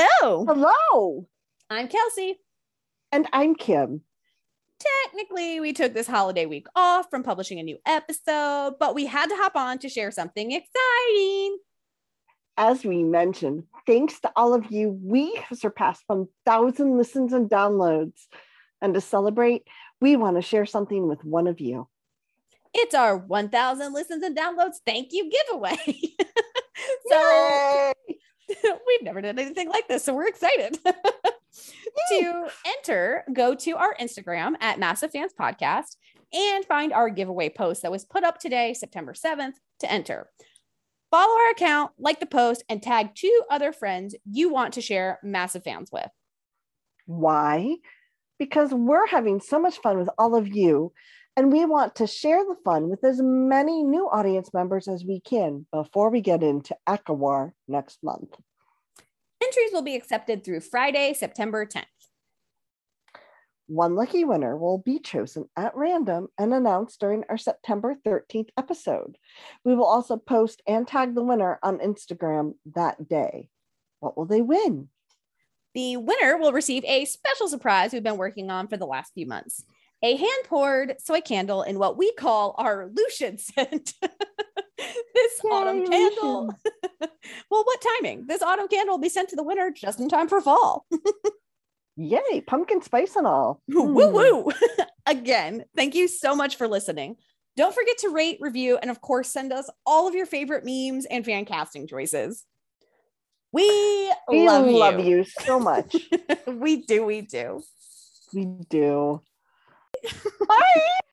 Hello. Hello. I'm Kelsey. And I'm Kim. Technically, we took this holiday week off from publishing a new episode, but we had to hop on to share something exciting. As we mentioned, thanks to all of you, we have surpassed 1,000 listens and downloads. And to celebrate, we want to share something with one of you. It's our 1,000 listens and downloads thank you giveaway. so we've never done anything like this, so we're excited. to enter, go to our Instagram at Massive Fans Podcast and find our giveaway post that was put up today, September 7th, to enter. Follow our account, like the post, and tag two other friends you want to share Massive Fans with. Why? Because we're having so much fun with all of you, and we want to share the fun with as many new audience members as we can before we get into ACOWAR next month. Entries will be accepted through Friday, September 10th. One lucky winner will be chosen at random and announced during our September 13th episode. We will also post and tag the winner on Instagram that day. What will they win? The winner will receive a special surprise we've been working on for the last few months a hand poured soy candle in what we call our Lucien scent. this Yay, autumn candle. well, what timing? This autumn candle will be sent to the winner just in time for fall. Yay, pumpkin spice and all. Woo woo. Hmm. Again, thank you so much for listening. Don't forget to rate, review, and of course, send us all of your favorite memes and fan casting choices. We, we love, love you. you so much. we do, we do. We do. Bye.